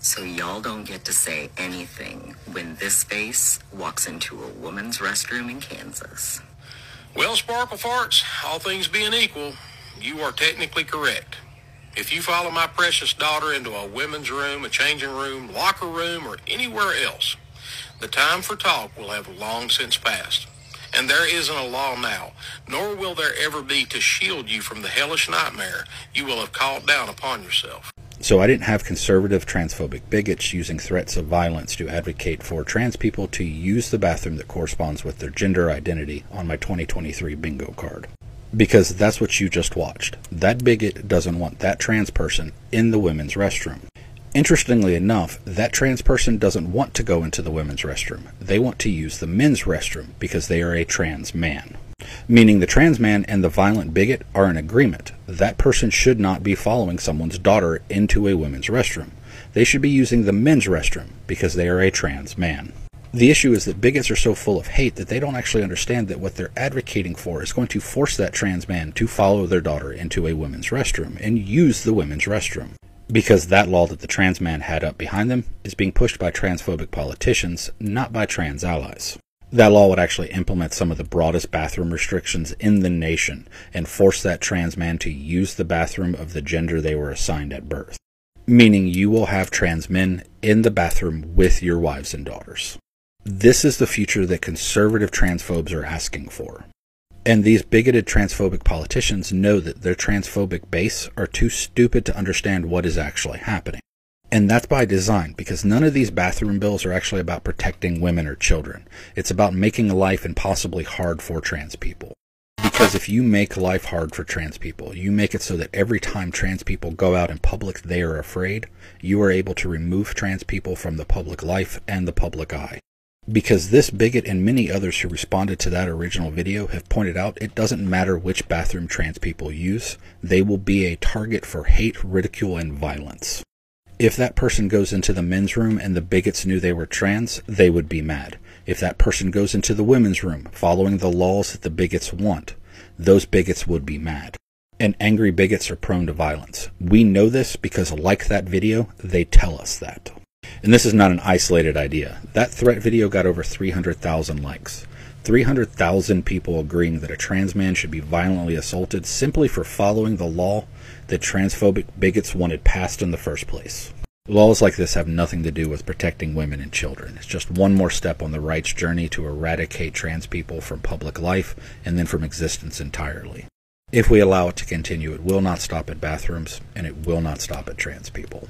So y'all don't get to say anything when this face walks into a woman's restroom in Kansas. Well, Sparkle Farts, all things being equal, you are technically correct. If you follow my precious daughter into a women's room, a changing room, locker room, or anywhere else, the time for talk will have long since passed. And there isn't a law now, nor will there ever be to shield you from the hellish nightmare you will have called down upon yourself. So I didn't have conservative transphobic bigots using threats of violence to advocate for trans people to use the bathroom that corresponds with their gender identity on my 2023 bingo card. Because that's what you just watched. That bigot doesn't want that trans person in the women's restroom. Interestingly enough, that trans person doesn't want to go into the women's restroom. They want to use the men's restroom because they are a trans man. Meaning the trans man and the violent bigot are in agreement. That person should not be following someone's daughter into a women's restroom. They should be using the men's restroom because they are a trans man. The issue is that bigots are so full of hate that they don't actually understand that what they're advocating for is going to force that trans man to follow their daughter into a women's restroom and use the women's restroom. Because that law that the trans man had up behind them is being pushed by transphobic politicians, not by trans allies. That law would actually implement some of the broadest bathroom restrictions in the nation and force that trans man to use the bathroom of the gender they were assigned at birth. Meaning you will have trans men in the bathroom with your wives and daughters. This is the future that conservative transphobes are asking for. And these bigoted transphobic politicians know that their transphobic base are too stupid to understand what is actually happening. And that's by design, because none of these bathroom bills are actually about protecting women or children. It's about making life impossibly hard for trans people. Because if you make life hard for trans people, you make it so that every time trans people go out in public they are afraid, you are able to remove trans people from the public life and the public eye because this bigot and many others who responded to that original video have pointed out it doesn't matter which bathroom trans people use, they will be a target for hate, ridicule, and violence. If that person goes into the men's room and the bigots knew they were trans, they would be mad. If that person goes into the women's room, following the laws that the bigots want, those bigots would be mad. And angry bigots are prone to violence. We know this because, like that video, they tell us that. And this is not an isolated idea. That threat video got over 300,000 likes. 300,000 people agreeing that a trans man should be violently assaulted simply for following the law that transphobic bigots wanted passed in the first place. Laws like this have nothing to do with protecting women and children. It's just one more step on the right's journey to eradicate trans people from public life and then from existence entirely. If we allow it to continue, it will not stop at bathrooms and it will not stop at trans people.